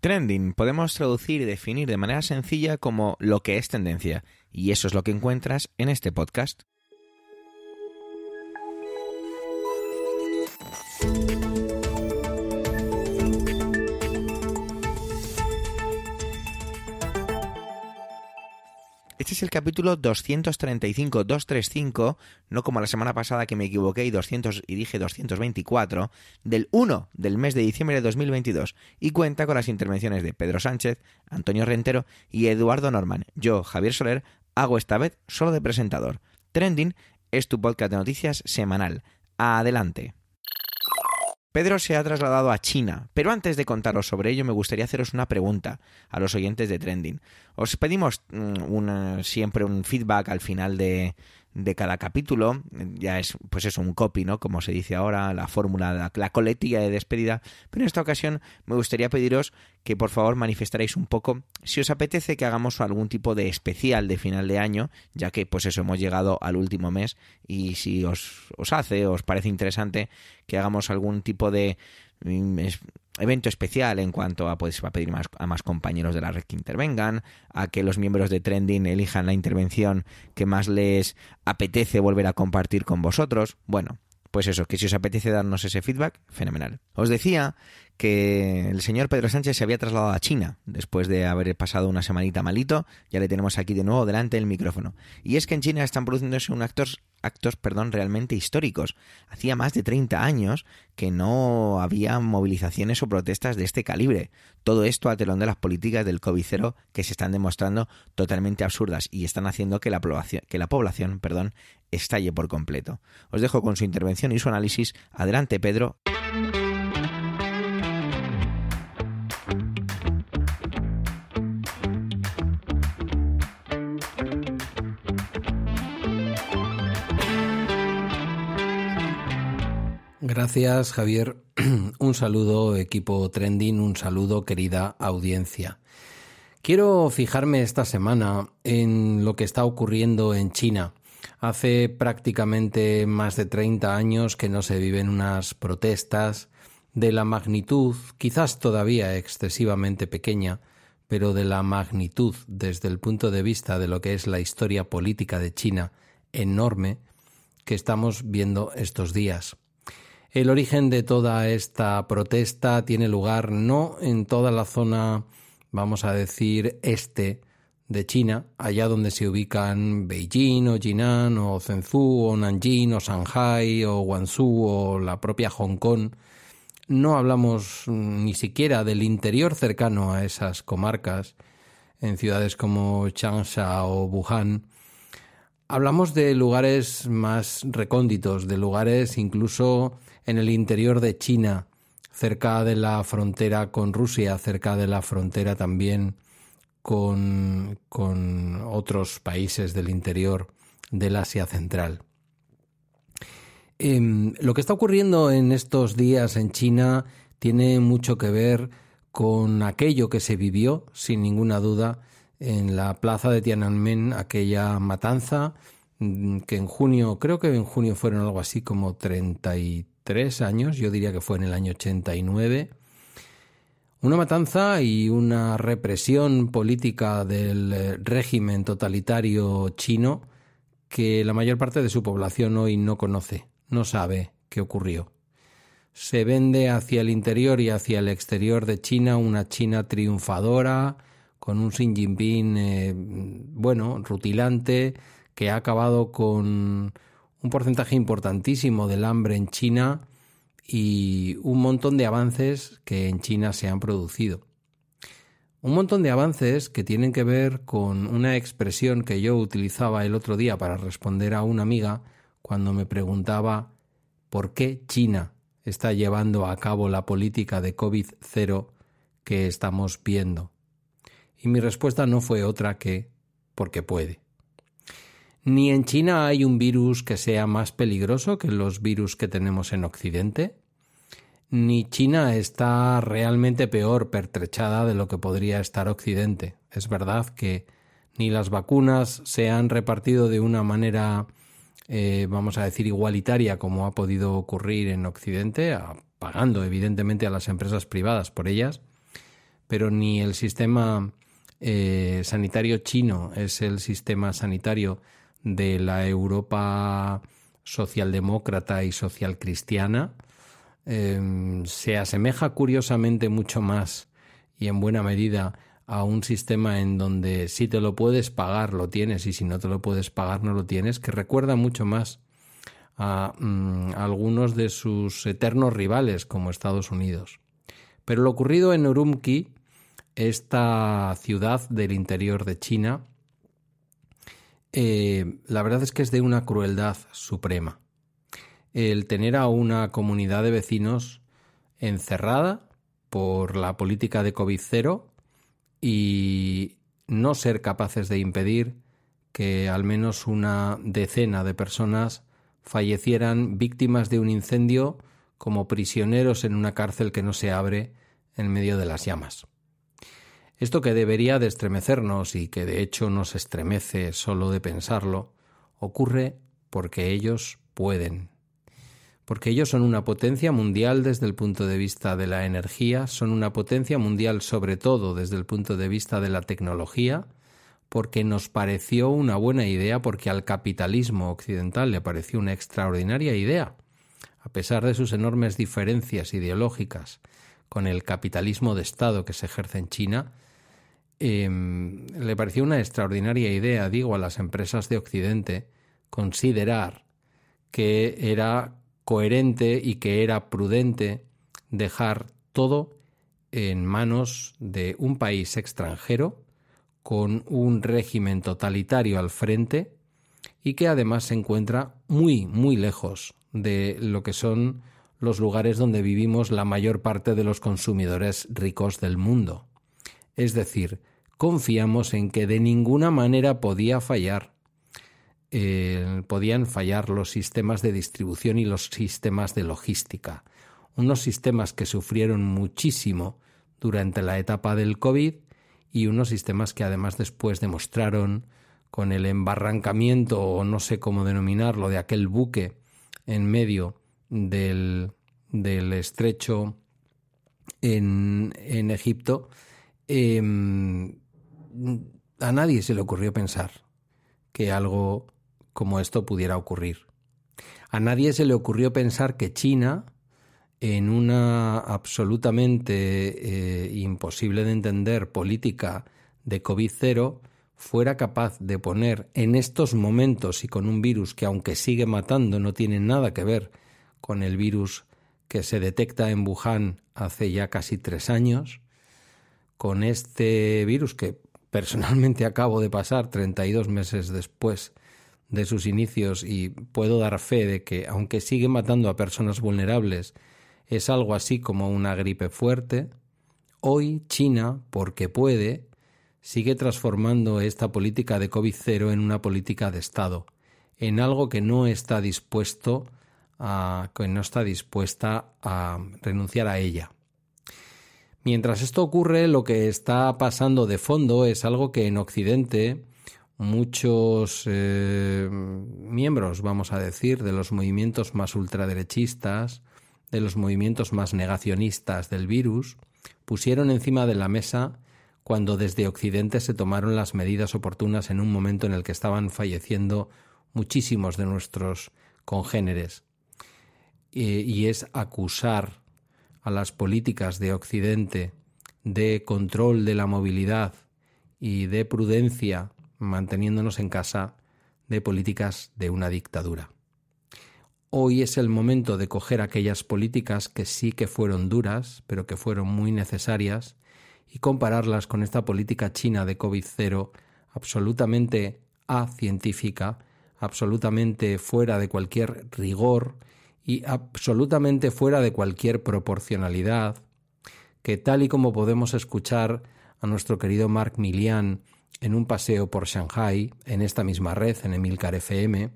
Trending podemos traducir y definir de manera sencilla como lo que es tendencia, y eso es lo que encuentras en este podcast. Este es el capítulo 235-235, no como la semana pasada que me equivoqué y, 200, y dije 224, del 1 del mes de diciembre de 2022 y cuenta con las intervenciones de Pedro Sánchez, Antonio Rentero y Eduardo Norman. Yo, Javier Soler, hago esta vez solo de presentador. Trending es tu podcast de noticias semanal. Adelante. Pedro se ha trasladado a China, pero antes de contaros sobre ello me gustaría haceros una pregunta a los oyentes de Trending. Os pedimos mm, siempre un feedback al final de, de cada capítulo, ya es pues eso, un copy, ¿no? Como se dice ahora, la fórmula, la, la, coletilla de despedida, pero en esta ocasión me gustaría pediros que por favor manifestaréis un poco si os apetece que hagamos algún tipo de especial de final de año, ya que pues eso, hemos llegado al último mes y si os, os hace, os parece interesante que hagamos algún tipo de evento especial en cuanto a pues va a pedir más, a más compañeros de la red que intervengan, a que los miembros de Trending elijan la intervención que más les apetece volver a compartir con vosotros. Bueno, pues eso, que si os apetece darnos ese feedback, fenomenal. Os decía que el señor Pedro Sánchez se había trasladado a China después de haber pasado una semanita malito, ya le tenemos aquí de nuevo delante del micrófono. Y es que en China están produciéndose un actor actos perdón, realmente históricos. Hacía más de 30 años que no había movilizaciones o protestas de este calibre. Todo esto a telón de las políticas del COVID-0 que se están demostrando totalmente absurdas y están haciendo que la que la población perdón, estalle por completo. Os dejo con su intervención y su análisis. Adelante, Pedro. Gracias, Javier. un saludo, equipo Trending, un saludo, querida audiencia. Quiero fijarme esta semana en lo que está ocurriendo en China. Hace prácticamente más de 30 años que no se viven unas protestas de la magnitud, quizás todavía excesivamente pequeña, pero de la magnitud desde el punto de vista de lo que es la historia política de China enorme que estamos viendo estos días. El origen de toda esta protesta tiene lugar no en toda la zona, vamos a decir, este de China, allá donde se ubican Beijing o Jinan o Zhengzhou o Nanjing o Shanghai o Guangzhou o la propia Hong Kong. No hablamos ni siquiera del interior cercano a esas comarcas, en ciudades como Changsha o Wuhan. Hablamos de lugares más recónditos, de lugares incluso en el interior de China, cerca de la frontera con Rusia, cerca de la frontera también con, con otros países del interior del Asia Central. Em, lo que está ocurriendo en estos días en China tiene mucho que ver con aquello que se vivió, sin ninguna duda, en la plaza de Tiananmen, aquella matanza mm, que en junio, creo que en junio fueron algo así como 33 tres años, yo diría que fue en el año 89, una matanza y una represión política del eh, régimen totalitario chino que la mayor parte de su población hoy no conoce, no sabe qué ocurrió. Se vende hacia el interior y hacia el exterior de China una China triunfadora, con un Xi Jinping, eh, bueno, rutilante, que ha acabado con un porcentaje importantísimo del hambre en China y un montón de avances que en China se han producido. Un montón de avances que tienen que ver con una expresión que yo utilizaba el otro día para responder a una amiga cuando me preguntaba por qué China está llevando a cabo la política de COVID-0 que estamos viendo. Y mi respuesta no fue otra que porque puede. Ni en China hay un virus que sea más peligroso que los virus que tenemos en Occidente, ni China está realmente peor pertrechada de lo que podría estar Occidente. Es verdad que ni las vacunas se han repartido de una manera, eh, vamos a decir, igualitaria como ha podido ocurrir en Occidente, pagando evidentemente a las empresas privadas por ellas, pero ni el sistema eh, sanitario chino es el sistema sanitario de la Europa socialdemócrata y socialcristiana, eh, se asemeja curiosamente mucho más y en buena medida a un sistema en donde si te lo puedes pagar lo tienes y si no te lo puedes pagar no lo tienes, que recuerda mucho más a, mm, algunos de sus eternos rivales como Estados Unidos. Pero lo ocurrido en Urumqi, esta ciudad del interior de China, eh, la verdad es que es de una crueldad suprema. El tener a una comunidad de vecinos encerrada por la política de COVID-0 y no ser capaces de impedir que al menos una decena de personas fallecieran víctimas de un incendio como prisioneros en una cárcel que no se abre en medio de las llamas. Esto que debería de estremecernos y que de hecho nos estremece solo de pensarlo, ocurre porque ellos pueden. Porque ellos son una potencia mundial desde el punto de vista de la energía, son una potencia mundial sobre todo desde el punto de vista de la tecnología, porque nos pareció una buena idea, porque al capitalismo occidental le pareció una extraordinaria idea, a pesar de sus enormes diferencias ideológicas con el capitalismo de Estado que se ejerce en China, Em, le pareció una extraordinaria idea, digo, a las empresas de Occidente considerar que era coherente y que era prudente dejar todo en manos de un país extranjero con un régimen totalitario al frente y que además se encuentra muy, muy lejos de lo que son los lugares donde vivimos la mayor parte de los consumidores ricos del mundo. Es decir, confiamos en que de ninguna manera podía fallar. Eh, podían fallar los sistemas de distribución y los sistemas de logística. Unos sistemas que sufrieron muchísimo durante la etapa del COVID y unos sistemas que además después demostraron con el embarrancamiento o no sé cómo denominarlo de aquel buque en medio del, del estrecho en, en Egipto, em, a nadie se le ocurrió pensar que algo como esto pudiera ocurrir. A nadie se le ocurrió pensar que China, en una absolutamente eh, imposible de entender política de COVID-0, fuera capaz de poner en estos momentos y con un virus que aunque sigue matando no tiene nada que ver con el virus que se detecta en Wuhan hace ya casi tres años, con este virus que personalmente acabo de pasar 32 meses después de sus inicios y puedo dar fe de que, aunque sigue matando a personas vulnerables, es algo así como una gripe fuerte, hoy China, porque puede, sigue transformando esta política de COVID-0 en una política de Estado, en algo que no está dispuesto a, que no está dispuesta a renunciar a ella. Mientras esto ocurre, lo que está pasando de fondo es algo que en Occidente muchos eh, miembros, vamos a decir, de los movimientos más ultraderechistas, de los movimientos más negacionistas del virus, pusieron encima de la mesa cuando desde Occidente se tomaron las medidas oportunas en un momento en el que estaban falleciendo muchísimos de nuestros congéneres. y es acusar a las políticas de Occidente de control de la movilidad y de prudencia manteniéndonos en casa de políticas de una dictadura. Hoy es el momento de coger aquellas políticas que sí que fueron duras, pero que fueron muy necesarias, y compararlas con esta política china de COVID-0 absolutamente acientífica, absolutamente fuera de cualquier rigor y absolutamente fuera de cualquier proporcionalidad, que tal y como podemos escuchar a nuestro querido Mark Milian en un paseo por Shanghai, en esta misma red, en Emilcar FM,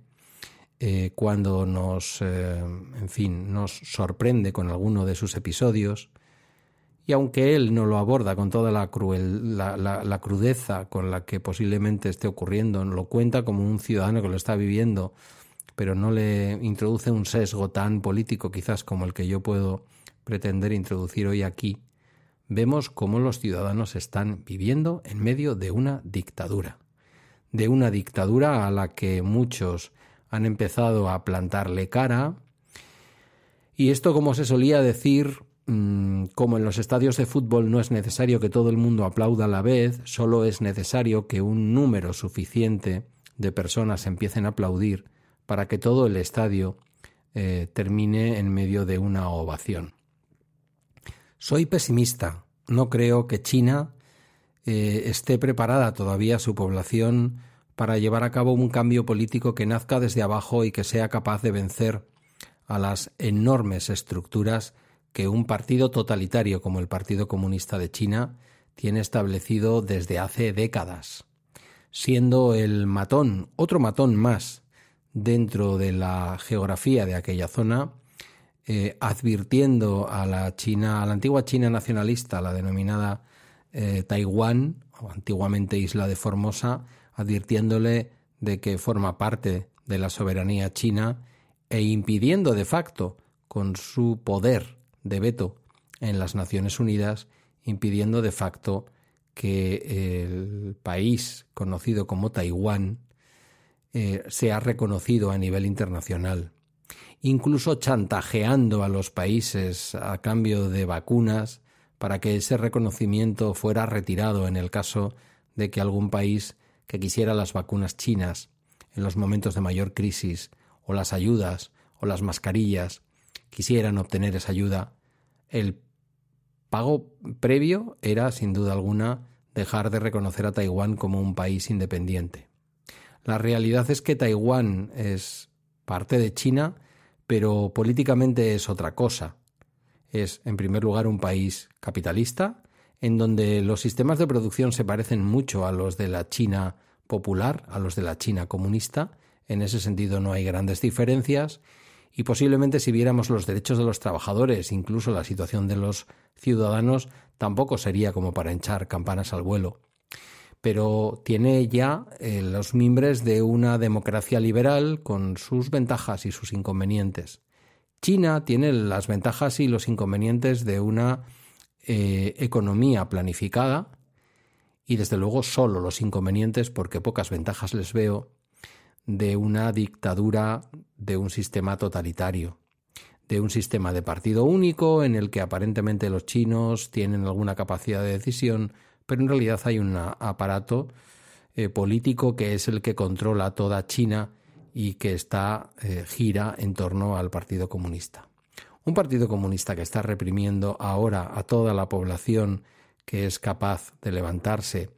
eh, cuando nos, eh, en fin, nos sorprende con alguno de sus episodios, y aunque él no lo aborda con toda la, cruel, la, la, crudeza con la que posiblemente esté ocurriendo, lo cuenta como un ciudadano que lo está viviendo pero no le introduce un sesgo tan político quizás como el que yo puedo pretender introducir hoy aquí, vemos cómo los ciudadanos están viviendo en medio de una dictadura, de una dictadura a la que muchos han empezado a plantarle cara. Y esto, como se solía decir, mm, como en los estadios de fútbol no es necesario que todo el mundo aplauda a la vez, solo es necesario que un número suficiente de personas empiecen a aplaudir para que todo el estadio eh, termine en medio de una ovación. Soy pesimista. No creo que China eh, esté preparada todavía su población para llevar a cabo un cambio político que nazca desde abajo y que sea capaz de vencer a las enormes estructuras que un partido totalitario como el Partido Comunista de China tiene establecido desde hace décadas, siendo el matón, otro matón más dentro de la geografía de aquella zona, eh, advirtiendo a la China, a la antigua China nacionalista, la denominada eh, Taiwán, o antiguamente Isla de Formosa, advirtiéndole de que forma parte de la soberanía china e impidiendo de facto, con su poder de veto en las Naciones Unidas, impidiendo de facto que el país conocido como Taiwán eh, sea reconocido a nivel internacional, incluso chantajeando a los países a cambio de vacunas para que ese reconocimiento fuera retirado en el caso de que algún país que quisiera las vacunas chinas en los momentos de mayor crisis, o las ayudas, o las mascarillas, quisieran obtener esa ayuda, el pago previo era, sin duda alguna, dejar de reconocer a Taiwán como un país independiente. La realidad es que Taiwán es parte de China, pero políticamente es otra cosa. Es, en primer lugar, un país capitalista, en donde los sistemas de producción se parecen mucho a los de la China popular, a los de la China comunista. En ese sentido no hay grandes diferencias y posiblemente si viéramos los derechos de los trabajadores, incluso la situación de los ciudadanos, tampoco sería como para hinchar campanas al vuelo. Pero tiene ya eh, los mimbres de una democracia liberal con sus ventajas y sus inconvenientes. China tiene las ventajas y los inconvenientes de una eh, economía planificada y desde luego solo los inconvenientes, porque pocas ventajas les veo, de una dictadura, de un sistema totalitario, de un sistema de partido único en el que aparentemente los chinos tienen alguna capacidad de decisión, pero en realidad hay un aparato eh, político que es el que controla toda China y que está eh, gira en torno al Partido Comunista. Un Partido Comunista que está reprimiendo ahora a toda la población que es capaz de levantarse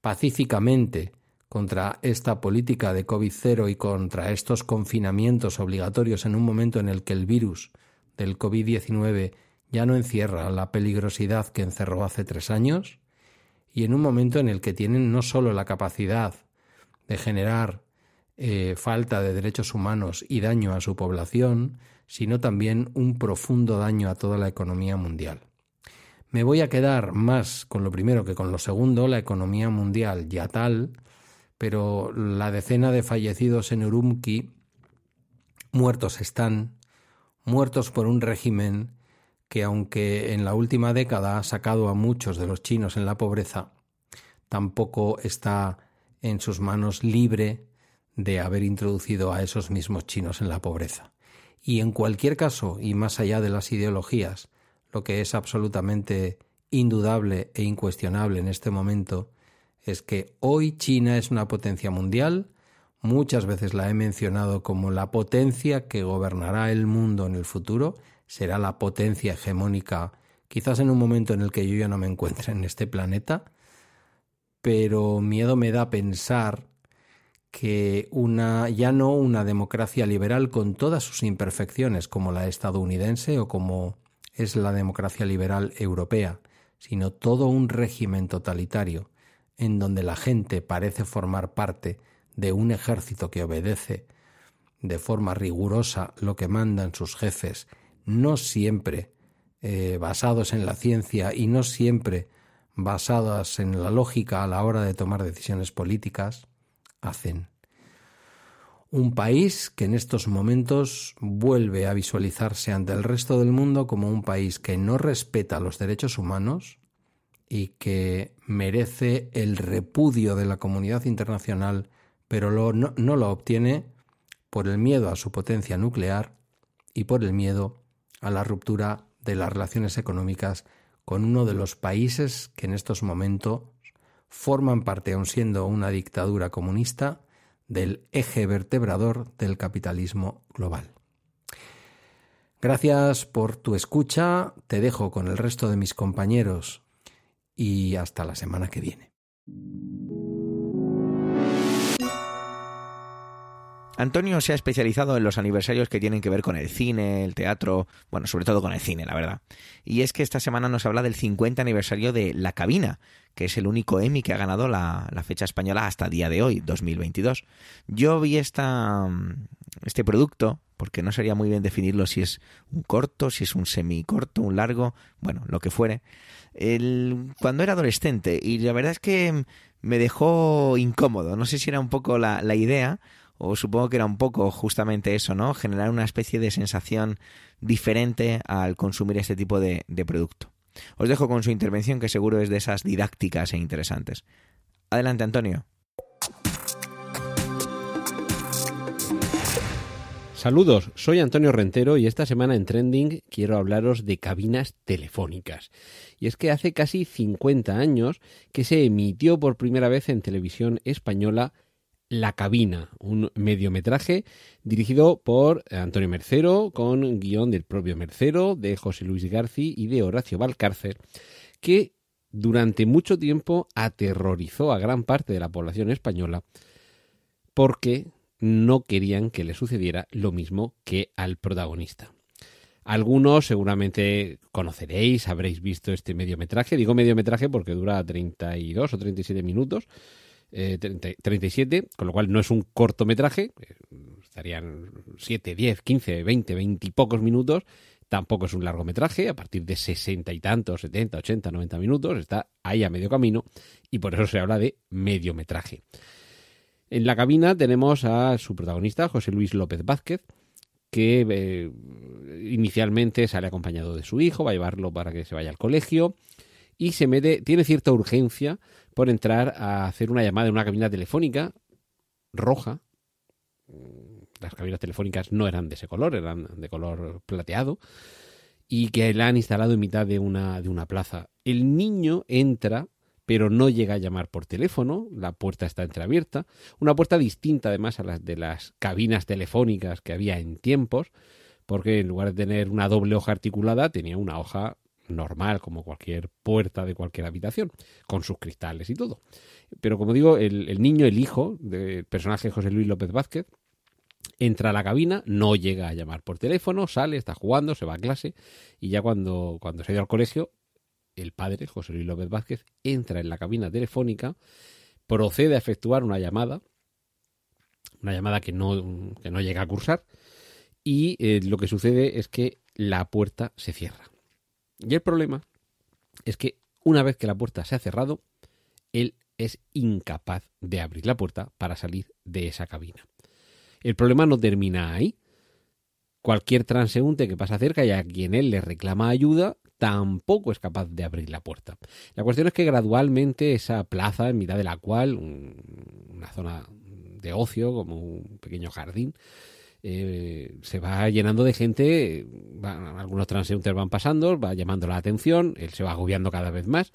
pacíficamente contra esta política de COVID-0 y contra estos confinamientos obligatorios en un momento en el que el virus del COVID-19 ya no encierra la peligrosidad que encerró hace tres años, y en un momento en el que tienen no solo la capacidad de generar eh, falta de derechos humanos y daño a su población, sino también un profundo daño a toda la economía mundial. Me voy a quedar más con lo primero que con lo segundo, la economía mundial ya tal, pero la decena de fallecidos en Urumqi, muertos están, muertos por un régimen que aunque en la última década ha sacado a muchos de los chinos en la pobreza, tampoco está en sus manos libre de haber introducido a esos mismos chinos en la pobreza. Y en cualquier caso, y más allá de las ideologías, lo que es absolutamente indudable e incuestionable en este momento es que hoy China es una potencia mundial, muchas veces la he mencionado como la potencia que gobernará el mundo en el futuro, será la potencia hegemónica, quizás en un momento en el que yo ya no me encuentre en este planeta, pero miedo me da pensar que una ya no una democracia liberal con todas sus imperfecciones como la estadounidense o como es la democracia liberal europea, sino todo un régimen totalitario en donde la gente parece formar parte de un ejército que obedece de forma rigurosa lo que mandan sus jefes, no siempre eh, basados en la ciencia y no siempre basadas en la lógica a la hora de tomar decisiones políticas, hacen. Un país que en estos momentos vuelve a visualizarse ante el resto del mundo como un país que no respeta los derechos humanos, y que merece el repudio de la comunidad internacional, pero no, no lo obtiene por el miedo a su potencia nuclear y por el miedo a la ruptura de las relaciones económicas con uno de los países que en estos momentos forman parte, aun siendo una dictadura comunista, del eje vertebrador del capitalismo global. Gracias por tu escucha, te dejo con el resto de mis compañeros y hasta la semana que viene. Antonio se ha especializado en los aniversarios que tienen que ver con el cine, el teatro, bueno, sobre todo con el cine, la verdad. Y es que esta semana nos habla del 50 aniversario de La Cabina, que es el único Emmy que ha ganado la, fecha española hasta día de hoy, 2022. Yo vi esta, este producto, porque no sería muy bien definirlo si es un corto, si es un semicorto, un largo, bueno, lo que fuere, cuando era adolescente. Y la verdad es que me dejó incómodo. No sé si era un poco la, la idea o supongo que era un poco justamente eso, ¿no? Generar una especie de sensación diferente al consumir este tipo de, de producto. Os dejo con su intervención que seguro es de esas didácticas e interesantes. Adelante, Antonio. Saludos, soy Antonio Rentero y esta semana en Trending quiero hablaros de cabinas telefónicas. Y es que hace casi 50 años que se emitió por primera vez en televisión española la cabina, un mediometraje dirigido por Antonio Mercero, con guion del propio Mercero, de José Luis García y de Horacio Valcárcer, que durante mucho tiempo aterrorizó a gran parte de la población española porque no querían que le sucediera lo mismo que al protagonista. Algunos seguramente conoceréis, habréis visto este mediometraje. Digo mediometraje porque dura 32 o 37 minutos 37, eh, con lo cual no es un cortometraje, eh, estarían 7, 10, 15, 20, 20 y pocos minutos, tampoco es un largometraje, a partir de 60 y tantos, 70, 80, 90 minutos, está ahí a medio camino y por eso se habla de mediometraje. En la cabina tenemos a su protagonista, José Luis López Vázquez, que eh, inicialmente sale acompañado de su hijo, va a llevarlo para que se vaya al colegio y se mete, tiene cierta urgencia por entrar a hacer una llamada en una cabina telefónica roja. Las cabinas telefónicas no eran de ese color, eran de color plateado y que la han instalado en mitad de una, de una plaza. El niño entra, pero no llega a llamar por teléfono, la puerta está entreabierta, una puerta distinta además a las de las cabinas telefónicas que había en tiempos, porque en lugar de tener una doble hoja articulada, tenía una hoja normal, como cualquier puerta de cualquier habitación, con sus cristales y todo. Pero como digo, el, niño, el hijo del personaje José Luis López Vázquez, entra a la cabina, no llega a llamar por teléfono, sale, está jugando, se va a clase y ya cuando, cuando se ha ido al colegio, el padre, José Luis López Vázquez, entra en la cabina telefónica, procede a efectuar una llamada, una llamada que no, que no llega a cursar, y eh, lo que sucede es que la puerta se cierra. Y el problema es que una vez que la puerta se ha cerrado, él es incapaz de abrir la puerta para salir de esa cabina. El problema no termina ahí. Cualquier transeúnte que pasa cerca y a quien él le reclama ayuda tampoco es capaz de abrir la puerta. La cuestión es que gradualmente esa plaza, en mitad de la cual, una zona de ocio, como un pequeño jardín, eh, se va llenando de gente, algunos transeúntes van pasando, va llamando la atención, él se va agobiando cada vez más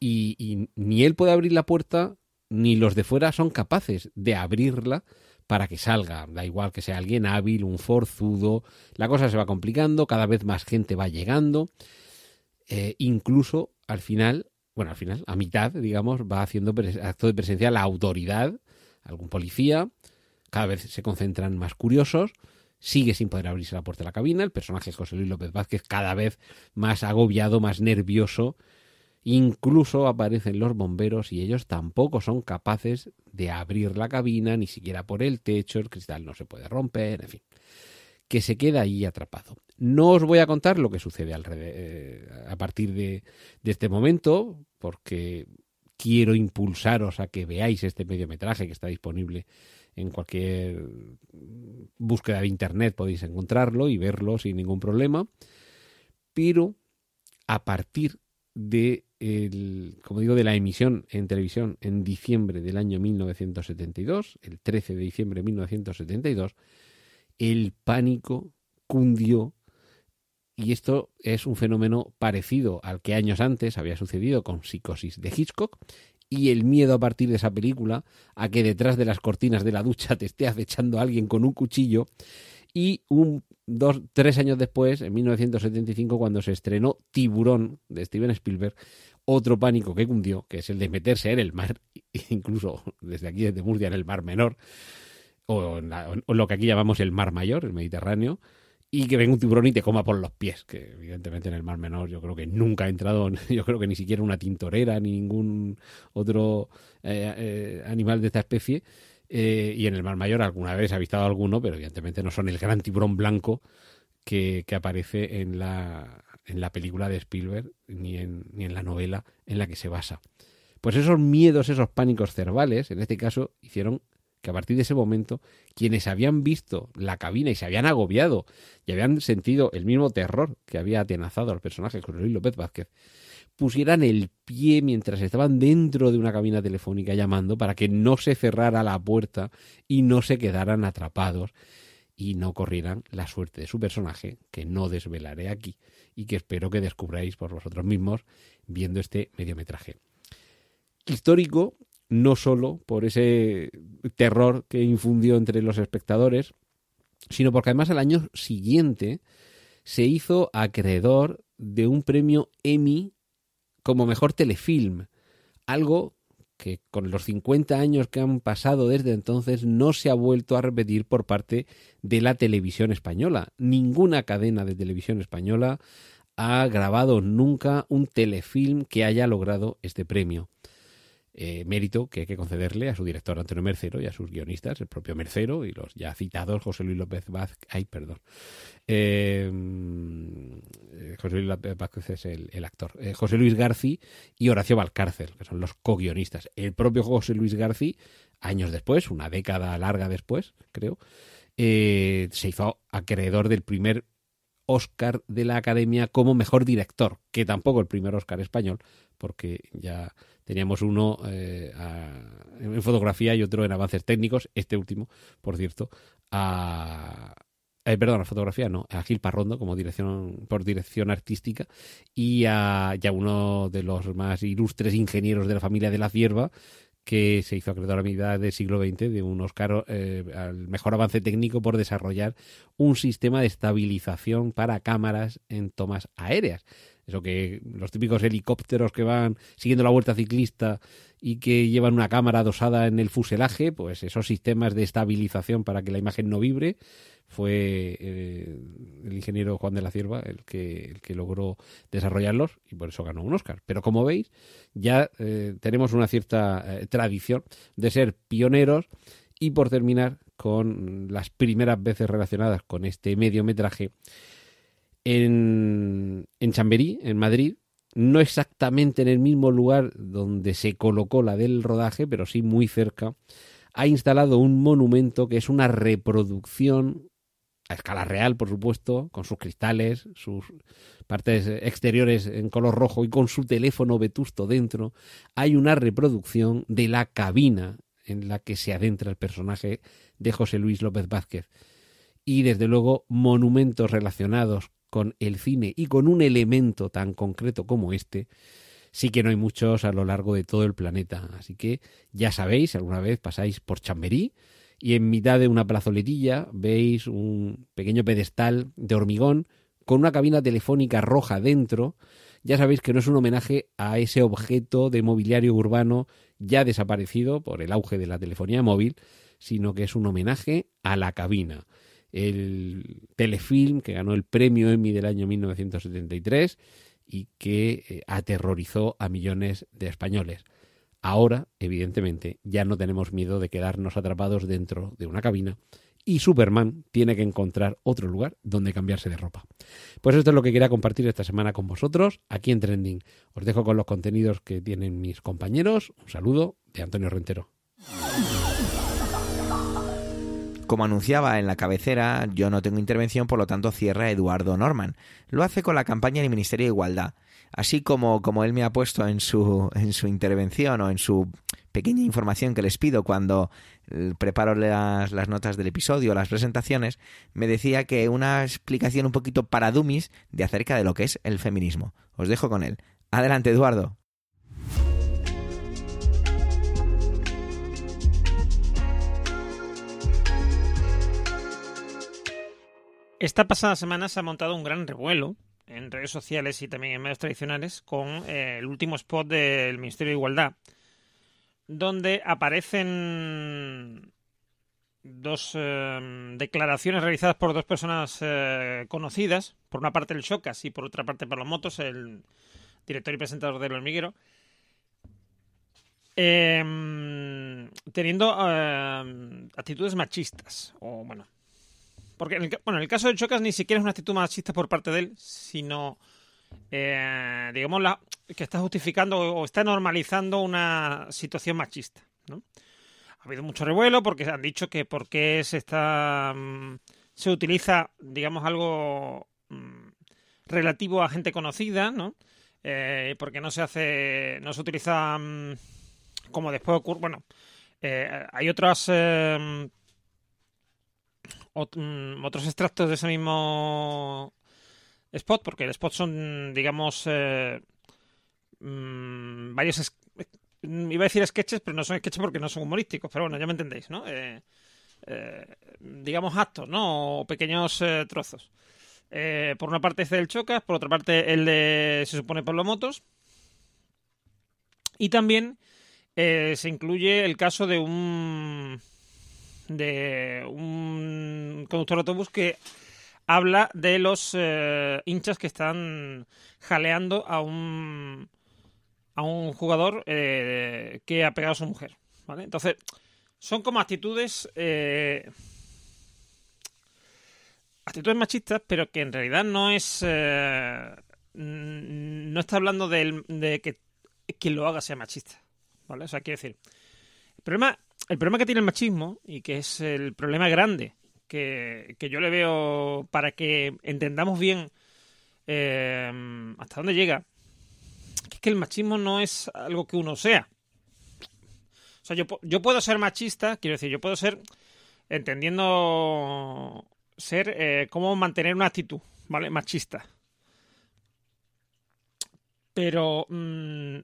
y, ni él puede abrir la puerta ni los de fuera son capaces de abrirla para que salga. Da igual que sea alguien hábil, un forzudo, la cosa se va complicando, cada vez más gente va llegando, eh, incluso al final, bueno, al final, a mitad, digamos, va haciendo acto de presencia la autoridad, algún policía, cada vez se concentran más curiosos. Sigue sin poder abrirse la puerta de la cabina. El personaje José Luis López Vázquez cada vez más agobiado, más nervioso. Incluso aparecen los bomberos y ellos tampoco son capaces de abrir la cabina, ni siquiera por el techo, el cristal no se puede romper, en fin. Que se queda ahí atrapado. No os voy a contar lo que sucede eh, a partir de, de este momento, porque quiero impulsaros a que veáis este mediometraje que está disponible en cualquier búsqueda de internet podéis encontrarlo y verlo sin ningún problema. Pero a partir de el, como digo, de la emisión en televisión en diciembre del año 1972, el 13 de diciembre de 1972, el pánico cundió y esto es un fenómeno parecido al que años antes había sucedido con Psicosis de Hitchcock y el miedo a partir de esa película a que detrás de las cortinas de la ducha te esté acechando alguien con un cuchillo. Y un dos tres años después en 1975 cuando se estrenó Tiburón de Steven Spielberg otro pánico que cundió que es el de meterse en el mar incluso desde aquí desde Murcia en el mar menor o, o lo que aquí llamamos el mar mayor el Mediterráneo y que venga un tiburón y te coma por los pies, que evidentemente en el Mar Menor yo creo que nunca ha entrado, yo creo que ni siquiera una tintorera ni ningún otro eh, eh, animal de esta especie. Eh, y en el Mar Mayor alguna vez ha avistado alguno, pero evidentemente no son el gran tiburón blanco que, que aparece en la, en la película de Spielberg ni en, ni en la novela en la que se basa. Pues esos miedos, esos pánicos cervales, en este caso, hicieron que a partir de ese momento quienes habían visto la cabina y se habían agobiado y habían sentido el mismo terror que había atenazado al personaje José Luis López Vázquez, pusieran el pie mientras estaban dentro de una cabina telefónica llamando para que no se cerrara la puerta y no se quedaran atrapados y no corrieran la suerte de su personaje, que no desvelaré aquí y que espero que descubráis por vosotros mismos viendo este mediometraje. Histórico no solo por ese terror que infundió entre los espectadores, sino porque además el año siguiente se hizo acreedor de un premio Emmy como mejor telefilm, algo que con los 50 años que han pasado desde entonces no se ha vuelto a repetir por parte de la televisión española. Ninguna cadena de televisión española ha grabado nunca un telefilm que haya logrado este premio. Eh, mérito que hay que concederle a su director Antonio Mercero y a sus guionistas, el propio Mercero y los ya citados José Luis López Vázquez. Ay, perdón. Eh, José Luis López Vázquez es el, actor. Eh, José Luis García y Horacio Valcárcel, que son los co-guionistas. El propio José Luis García, años después, una década larga después, creo, se hizo acreedor del primer Oscar de la Academia como mejor director, que tampoco el primer Oscar español, porque ya teníamos uno eh, en fotografía y otro en avances técnicos, este último, por cierto, a, eh, perdón, a fotografía no, a Gil Parrondo como dirección por dirección artística y a ya uno de los más ilustres ingenieros de la familia de la Cierva que se hizo acreedor a mitad del siglo XX de un Oscar eh, al mejor avance técnico por desarrollar un sistema de estabilización para cámaras en tomas aéreas. Eso que los típicos helicópteros que van siguiendo la vuelta ciclista y que llevan una cámara adosada en el fuselaje, pues esos sistemas de estabilización para que la imagen no vibre, fue eh, el ingeniero Juan de la Cierva el que, el que logró desarrollarlos y por eso ganó un Oscar. Pero como veis, ya eh, tenemos una cierta eh, tradición de ser pioneros y por terminar con las primeras veces relacionadas con este mediometraje en, en Chamberí, en Madrid, no exactamente en el mismo lugar donde se colocó la del rodaje, pero sí muy cerca, ha instalado un monumento que es una reproducción a escala real, por supuesto, con sus cristales, sus partes exteriores en color rojo y con su teléfono vetusto dentro, hay una reproducción de la cabina en la que se adentra el personaje de José Luis López Vázquez. Y desde luego monumentos relacionados con el cine y con un elemento tan concreto como este, sí que no hay muchos a lo largo de todo el planeta. Así que ya sabéis, alguna vez pasáis por Chamberí y en mitad de una plazoletilla veis un pequeño pedestal de hormigón con una cabina telefónica roja dentro. Ya sabéis que no es un homenaje a ese objeto de mobiliario urbano ya desaparecido por el auge de la telefonía móvil, sino que es un homenaje a la cabina el telefilm que ganó el premio Emmy del año 1973 y que eh, aterrorizó a millones de españoles. Ahora, evidentemente, ya no tenemos miedo de quedarnos atrapados dentro de una cabina y Superman tiene que encontrar otro lugar donde cambiarse de ropa. Pues esto es lo que quería compartir esta semana con vosotros aquí en Trending. Os dejo con los contenidos que tienen mis compañeros. Un saludo de Antonio Rentero. Como anunciaba en la cabecera, yo no tengo intervención, por lo tanto cierra Eduardo Norman. Lo hace con la campaña del Ministerio de Igualdad. así como, como él me ha puesto en su, en su intervención o en su pequeña información que les pido cuando eh, preparo las, las notas del episodio, las presentaciones, me decía que una explicación un poquito para dummies de acerca de lo que es el feminismo. Os dejo con él. Adelante, Eduardo. Esta pasada semana se ha montado un gran revuelo en redes sociales y también en medios tradicionales con eh, el último spot del Ministerio de Igualdad, donde aparecen dos eh, declaraciones realizadas por dos personas eh, conocidas, por una parte el Chocas y por otra parte Pablo Motos, el director y presentador del Hormiguero, em, teniendo actitudes machistas, o bueno, porque en el, bueno, en el caso de Chocas ni siquiera es una actitud machista por parte de él, sino, eh, digamos, la, que está justificando o está normalizando una situación machista. ¿no? Ha habido mucho revuelo porque han dicho que por qué se está mm, se utiliza, digamos, algo mm, relativo a gente conocida, ¿no? Eh, porque no se hace, no se utiliza mm, como después ocurre, bueno, eh, hay otras otros extractos de ese mismo spot, porque el spot son, digamos, eh, mm, varios... Iba a decir sketches, pero no son sketches porque no son humorísticos, pero bueno, ya me entendéis, ¿no? Eh, eh, digamos actos, ¿no? O pequeños trozos. por una parte este del Chocas, por otra parte el de, se supone, Pablo Motos. Y también se incluye el caso de un de un conductor de autobús que habla de los eh, hinchas que están jaleando a un a un jugador eh, que ha pegado a su mujer. ¿vale? Entonces, son como actitudes eh, actitudes machistas, pero que en realidad no es no está hablando de, que quien lo haga sea machista. ¿Vale? O sea, quiero decir, problema el problema que tiene el machismo, y que es el problema grande que, yo le veo para que entendamos bien eh, hasta dónde llega, que es que el machismo no es algo que uno sea. O sea, yo, yo puedo ser machista, quiero decir, yo puedo ser entendiendo ser eh, cómo mantener una actitud, ¿vale? Machista. Pero mm,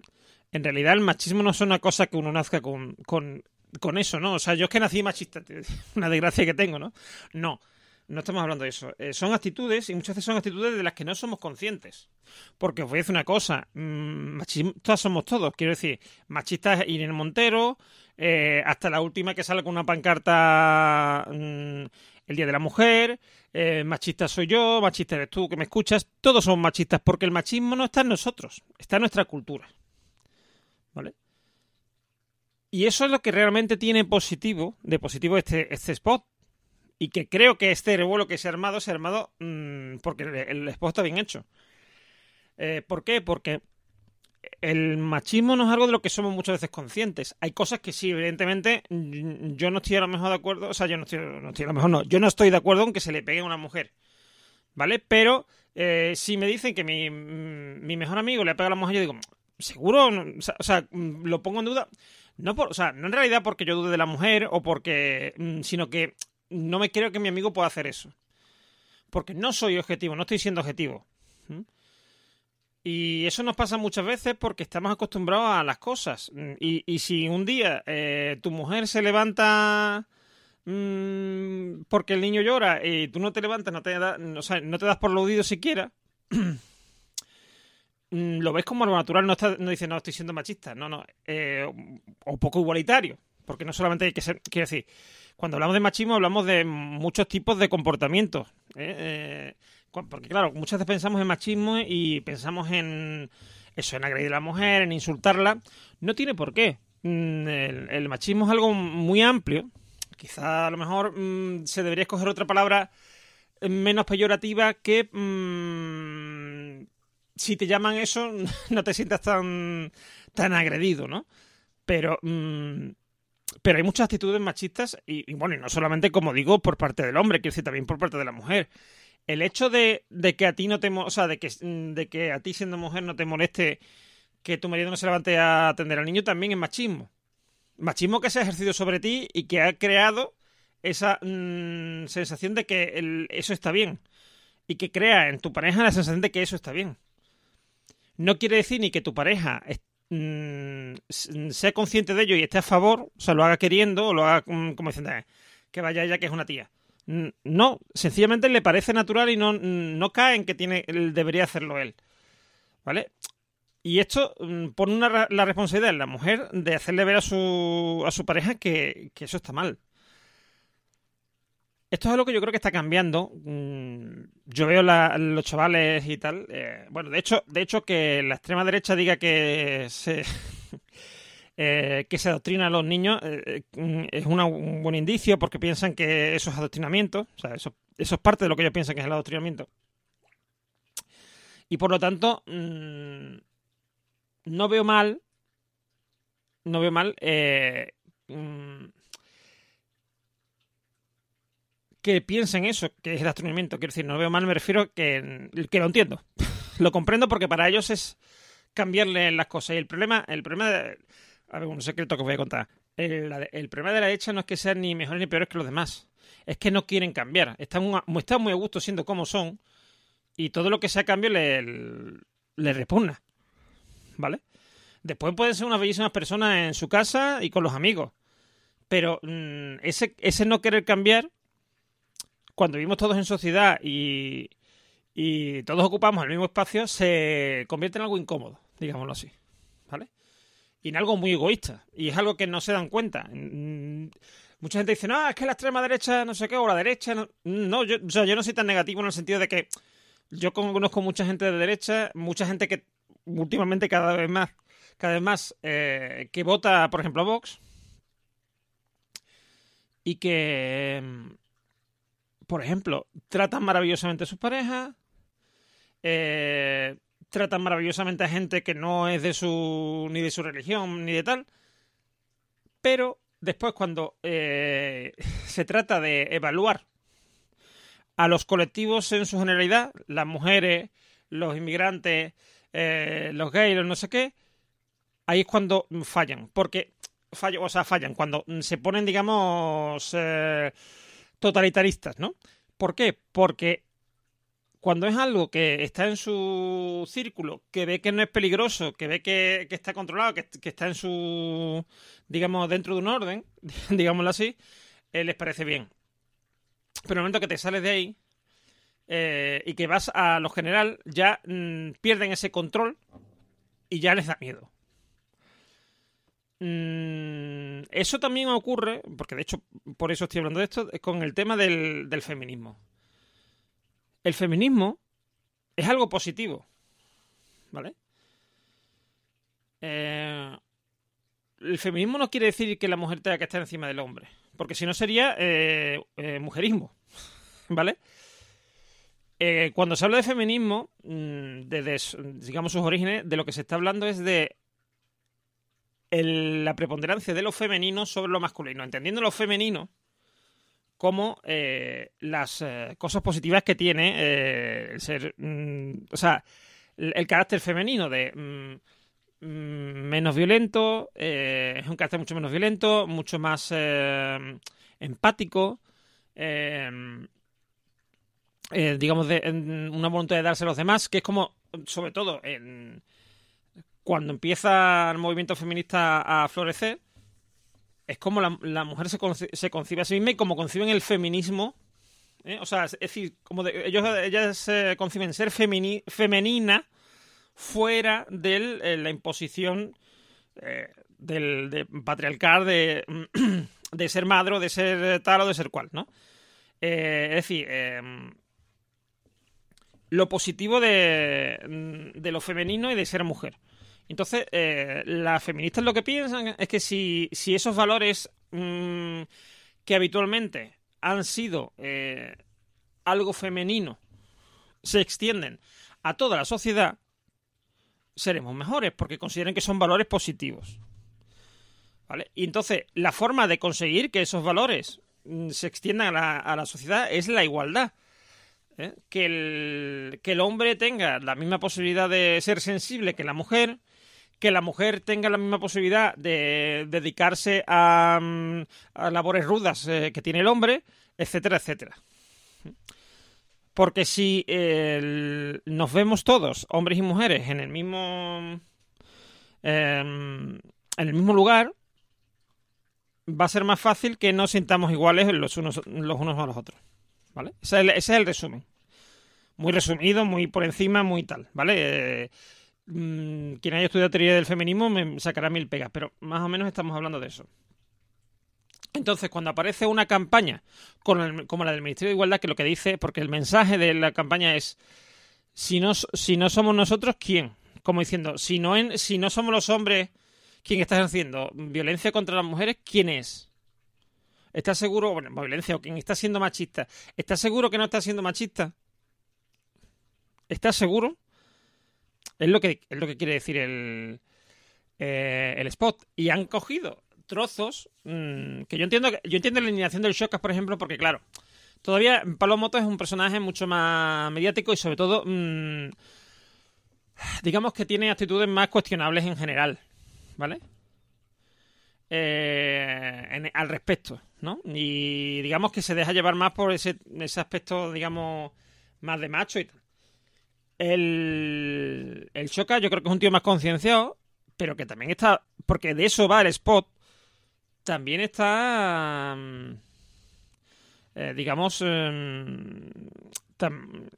en realidad el machismo no es una cosa que uno nazca con, con con eso, ¿no? O sea, yo es que nací machista, una desgracia que tengo, ¿no? No, no estamos hablando de eso. Eh, son actitudes, y muchas veces son actitudes de las que no somos conscientes. Porque os voy a decir una cosa, mmm, machistas somos todos, quiero decir, machistas Irene Montero, eh, hasta la última que sale con una pancarta mm, el Día de la Mujer, eh, machista soy yo, machista eres tú que me escuchas, todos somos machistas porque el machismo no está en nosotros, está en nuestra cultura. Y eso es lo que realmente tiene positivo, de positivo este, este spot. Y que creo que este revuelo que se ha armado, se ha armado mm, porque el, spot está bien hecho. Eh, ¿Por qué? Porque el machismo no es algo de lo que somos muchas veces conscientes. Hay cosas que sí, evidentemente, mm, yo no estoy a lo mejor de acuerdo, o sea, yo no estoy, no estoy a lo mejor no, yo no estoy de acuerdo en que se le pegue a una mujer, ¿vale? Pero eh, si me dicen que mi, mm, mi, mejor amigo le pega a la mujer, yo digo, ¿seguro? O sea, lo pongo en duda. No, por, o sea, no en realidad porque yo dude de la mujer o porque. Mm, sino que no me creo que mi amigo pueda hacer eso. Porque no soy objetivo, no estoy siendo objetivo. Y eso nos pasa muchas veces porque estamos acostumbrados a las cosas. Mm, y, y si un día eh, tu mujer se levanta mm, porque el niño llora y tú no te levantas, no te, da, o sea, no te das por lo siquiera, Mm, lo ves como algo natural, no, está, no dice, no, estoy siendo machista, no, no, eh, o poco igualitario, porque no solamente hay que ser, quiero decir, cuando hablamos de machismo hablamos de muchos tipos de comportamientos, ¿eh? Eh, porque claro, muchas veces pensamos en machismo y pensamos en eso, en agredir a la mujer, en insultarla, no tiene por qué, mm, el, machismo es algo muy amplio, quizá a lo mejor mm, se debería escoger otra palabra menos peyorativa que si te llaman eso, no te sientas tan, tan agredido, ¿no? Pero, mm, pero hay muchas actitudes machistas y, bueno, y no solamente, como digo, por parte del hombre, quiero decir, también por parte de la mujer. el hecho de, de que a ti no te, o sea, de que, de que a ti siendo mujer no te moleste que tu marido no se levante a atender al niño también es machismo. Machismo que se ha ejercido sobre ti y que ha creado esa mm, sensación de que eso está bien. Y que crea en tu pareja la sensación de que eso está bien. No quiere decir ni que tu pareja mm, sea consciente de ello y esté a favor, o sea, lo haga queriendo o lo haga mm, como diciendo "Eh, que vaya ella que es una tía. No, sencillamente le parece natural y no, no cae en que tiene, debería hacerlo él. ¿Vale? Y esto mm, pone una, la responsabilidad en la mujer de hacerle ver a su, a su pareja que, que eso está mal. Esto es algo que yo creo que está cambiando. Mm, Yo veo los chavales y tal. eh, bueno, de hecho, de hecho que la extrema derecha diga que se eh, que se adoctrina a los niños eh, es un buen indicio porque piensan que eso es adoctrinamiento. O sea, eso, eso es parte de lo que ellos piensan que es el adoctrinamiento. Y por lo tanto, mm, no veo mal. No veo mal. eh, mm, que piensen eso, que es el adoctrinamiento. Quiero decir, no veo mal, me refiero que, que lo entiendo. lo comprendo porque para ellos es cambiarle las cosas. Y el problema, el problema de, a ver, un secreto que os voy a contar. El, problema de la derecha no es que sean ni mejores ni peores que los demás. Es que no quieren cambiar. Están, muy- a gusto siendo como son. Y todo lo que sea cambio le, le repugna. ¿Vale? Después pueden ser unas bellísimas personas en su casa y con los amigos. Pero mm, ese no querer cambiar, cuando vivimos todos en sociedad y, y todos ocupamos el mismo espacio, se convierte en algo incómodo, digámoslo así. ¿Vale? Y en algo muy egoísta. Y es algo que no se dan cuenta. Mm, Mucha gente dice, no, es que la extrema derecha no sé qué, o la derecha. No, yo, o sea, yo no soy tan negativo en el sentido de que yo conozco mucha gente de derecha, mucha gente que últimamente cada vez más, cada vez más, eh, que vota, por ejemplo, a Vox. Y que, mm, por ejemplo, tratan maravillosamente a sus parejas. eh, tratan maravillosamente a gente que no es de su ni de su religión ni de tal pero después cuando eh, se trata de evaluar a los colectivos en su generalidad las mujeres los inmigrantes eh, los gays los no sé qué ahí es cuando fallan porque fallo, o sea fallan cuando se ponen digamos totalitaristas no ¿por qué? porque cuando es algo que está en su círculo, que ve que no es peligroso, que ve que, está controlado, que, está en su, digamos, dentro de un orden, digámoslo así, eh, les parece bien. Pero en el momento que te sales de ahí eh, y que vas a lo general, ya mmm, pierden ese control y ya les da miedo. Mm, eso también ocurre, porque de hecho por eso estoy hablando de esto, con el tema del, del feminismo el feminismo es algo positivo. ¿Vale? Eh, el feminismo no quiere decir que la mujer tenga que estar encima del hombre. Porque si no sería eh, eh, mujerismo. ¿Vale? Cuando se habla de feminismo, desde digamos sus orígenes, de lo que se está hablando es de el, la preponderancia de lo femenino sobre lo masculino. Entendiendo lo femenino como eh, las eh, cosas positivas que tiene eh, el ser, mm, o sea, el, carácter femenino de mm, menos violento, eh, es un carácter mucho menos violento, mucho más empático, digamos, de una voluntad de darse a los demás, que es como, sobre todo, en, cuando empieza el movimiento feminista a florecer, es como la, mujer se, conci se, concibe a sí misma y como conciben el feminismo. ¿eh? O sea, es decir, como de, ellas se conciben ser femini femenina fuera de eh, la imposición eh, del de patriarcal de, ser madre de ser tal o de ser cual, ¿no? Es decir, em, lo positivo de lo femenino y de ser mujer. Entonces, eh, las feministas lo que piensan es que si, si esos valores mmm, que habitualmente han sido eh, algo femenino se extienden a toda la sociedad, seremos mejores porque consideran que son valores positivos. ¿Vale? Y entonces, la forma de conseguir que esos valores mmm, se extiendan a la, a la sociedad es la igualdad. ¿eh? que, el, que el hombre tenga la misma posibilidad de ser sensible que la mujer, que la mujer tenga la misma posibilidad de dedicarse a, mm, labores rudas eh, que tiene el hombre, etcétera, etcétera. Porque si nos vemos todos, hombres y mujeres, en el mismo em, en el mismo lugar, va a ser más fácil que nos sintamos iguales los unos, los unos a los otros. ¿Vale? Ese es el, ese es el resumen. Muy resumido, muy por encima, muy tal. ¿Vale? Eh, mm, quien haya estudiado teoría del feminismo me sacará mil pegas, pero más o menos estamos hablando de eso. Entonces, cuando aparece una campaña con el- como la del Ministerio de Igualdad, que lo que dice, porque el mensaje de la campaña es, si no, si no somos nosotros, ¿quién? Como diciendo, si no, en, si no somos los hombres quien está haciendo violencia contra las mujeres, ¿quién es? ¿Estás seguro, bueno, violencia o quien está siendo machista? ¿Estás seguro que no está siendo machista? ¿Estás seguro? Es lo que, es lo que quiere decir el, eh, el spot. Y han cogido trozos mm, que yo entiendo yo entiendo la eliminación del Shockas, por ejemplo, porque claro, todavía Pablo Moto es un personaje mucho más mediático y sobre todo mm, digamos que tiene actitudes más cuestionables en general, ¿vale? Eh, en- al respecto, ¿no? Y digamos que se deja llevar más por ese, ese aspecto, digamos, más de macho y tal. El, el Shoka yo creo que es un tío más concienciado, pero que también está, porque de eso va el spot, también está, mm, eh, digamos, em, tam-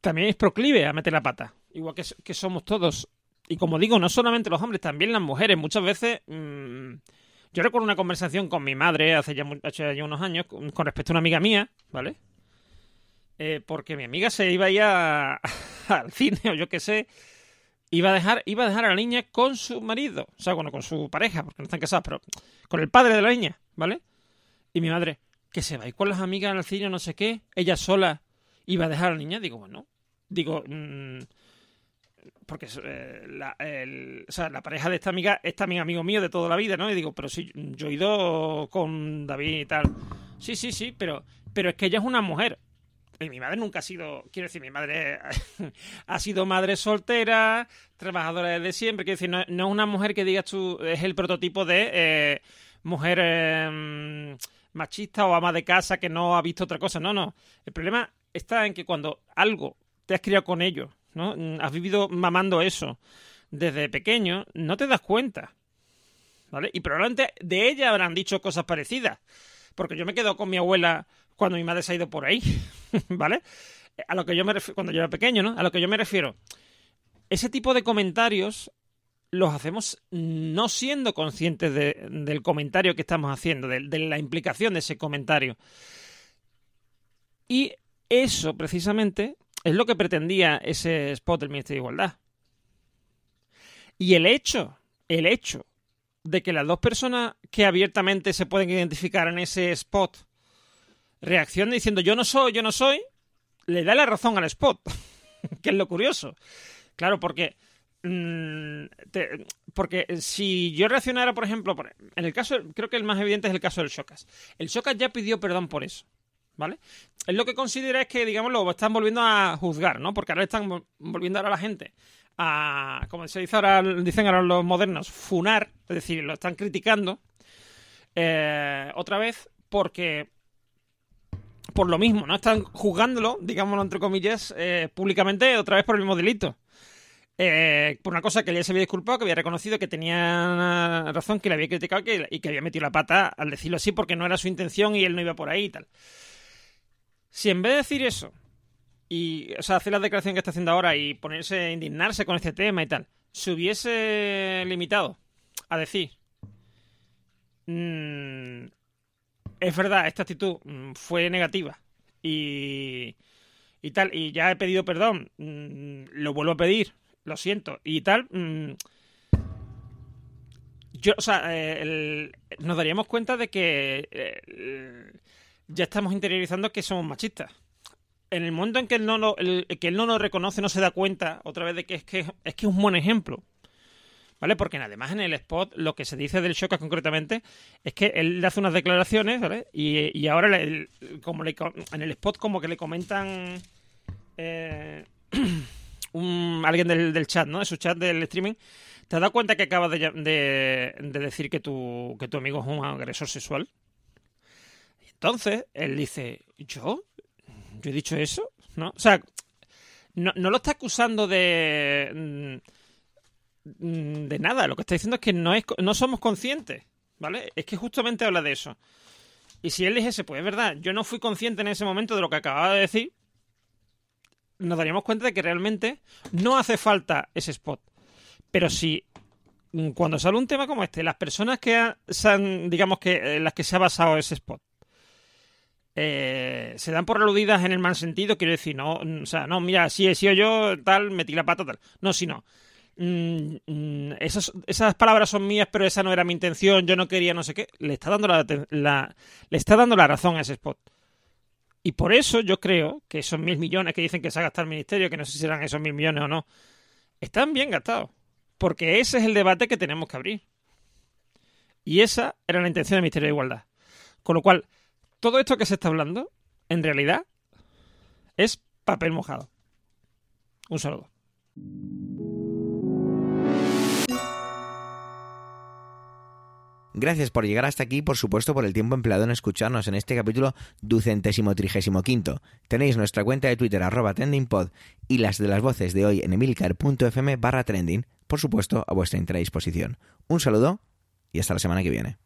también es proclive a meter la pata, igual que, somos todos. Y como digo, no solamente los hombres, también las mujeres. Muchas veces, mm, yo recuerdo una conversación con mi madre hace ya, hace ya unos años con respecto a una amiga mía, ¿vale? Eh, porque mi amiga se iba ya al cine o yo qué sé, iba a dejar iba a dejar a la niña con su marido, o sea, bueno, con su pareja, porque no están casados, pero con el padre de la niña, ¿vale? Y mi madre, que se va a ir con las amigas al cine, no sé qué, ella sola iba a dejar a la niña, digo, bueno, digo, mm, porque eh, la, pareja de esta amiga es también amigo mío de toda la vida, ¿no? Y digo, pero sí, yo he ido con David y tal. Sí, sí, sí, pero, pero es que ella es una mujer. Y mi madre nunca ha sido, quiero decir, mi madre ha sido madre soltera, trabajadora desde siempre. Quiero decir, no, no es una mujer que digas tú, es el prototipo de eh, mujer eh, machista o ama de casa que no ha visto otra cosa. No, no. El problema está en que cuando algo te has criado con ello, ¿no? Mm, Has vivido mamando eso desde pequeño, no te das cuenta. ¿Vale? Y probablemente de ella habrán dicho cosas parecidas. Porque yo me quedo con mi abuela cuando mi madre se ha ido por ahí. ¿Vale? A lo que yo me refiero, cuando yo era pequeño, ¿no? A lo que yo me refiero. Ese tipo de comentarios los hacemos no siendo conscientes de- del comentario que estamos haciendo, de, de la implicación de ese comentario. Y eso, precisamente, es lo que pretendía ese spot del Ministerio de Igualdad. Y el hecho, el hecho de que las dos personas que abiertamente se pueden identificar en ese spot reaccionen diciendo yo no soy, yo no soy, le da la razón al spot, que es lo curioso. Claro, porque mm, te- porque si yo reaccionara, por ejemplo, en el caso, creo que el más evidente es el caso del Shokas. El Shokas ya pidió perdón por eso, ¿vale? Él lo que considera es que, digamos, lo están volviendo a juzgar, ¿no? Porque ahora están vol- volviendo ahora a la gente a, como se dice ahora, dicen ahora los modernos, funar, es decir, lo están criticando eh, otra vez porque por lo mismo, ¿no? Están juzgándolo, digámoslo entre comillas, eh, públicamente otra vez por el mismo delito. Eh, por una cosa que ya se había disculpado, que había reconocido que tenía razón, que le había criticado que, y que había metido la pata al decirlo así porque no era su intención y él no iba por ahí y tal. Si en vez de decir eso, y, o sea, hacer la declaración que está haciendo ahora y ponerse a indignarse con este tema y tal, se hubiese limitado a decir, "Mm, es verdad, esta actitud mm, fue negativa y, y tal, y ya he pedido perdón, mm, lo vuelvo a pedir, lo siento, y tal. yo, o sea, eh, nos daríamos cuenta de que eh, ya estamos interiorizando que somos machistas. En el momento en que él no lo, que él no lo reconoce, no se da cuenta otra vez de que es que es que un buen ejemplo. ¿vale? Porque además en el spot lo que se dice del Shocas concretamente es que él le hace unas declaraciones, ¿vale? Y, ahora como en el spot como que le comentan eh, alguien del, chat, ¿no? De su chat del streaming. ¿Te has dado cuenta que acabas de, de, decir que tu, que tu amigo es un agresor sexual? entonces él dice, ¿yo? ¿Yo he dicho eso? ¿No? O sea, no, no lo está acusando de Mm, de nada. Lo que está diciendo es que no, es, no somos conscientes, ¿vale? Es que justamente habla de eso. Y si él dijese, pues es verdad, yo no fui consciente en ese momento de lo que acababa de decir, nos daríamos cuenta de que realmente no hace falta ese spot. Pero si mm, cuando sale un tema como este, las personas que han, digamos que en las que se ha basado ese spot, eh, se dan por aludidas en el mal sentido, quiero decir, no, o sea, no, mira, si he sido yo, tal, metí la pata, tal. No, si no. Mm, mm, esas, esas, palabras son mías, pero esa no era mi intención, yo no quería no sé qué, le está dando la, le está dando la razón a ese spot. Y por eso yo creo que esos mil millones que dicen que se ha gastado el ministerio, que no sé si serán esos mil millones o no, están bien gastados. Porque ese es el debate que tenemos que abrir. Y esa era la intención del Ministerio de Igualdad. Con lo cual, todo esto que se está hablando, en realidad, es papel mojado. Un saludo. Gracias por llegar hasta aquí por supuesto por el tiempo empleado en escucharnos en este capítulo ducentésimo trigésimo quinto. Tenéis nuestra cuenta de Twitter arroba trendingpod y las de las voces de hoy en emilcar.fm barra trending, por supuesto a vuestra entera disposición. Un saludo y hasta la semana que viene.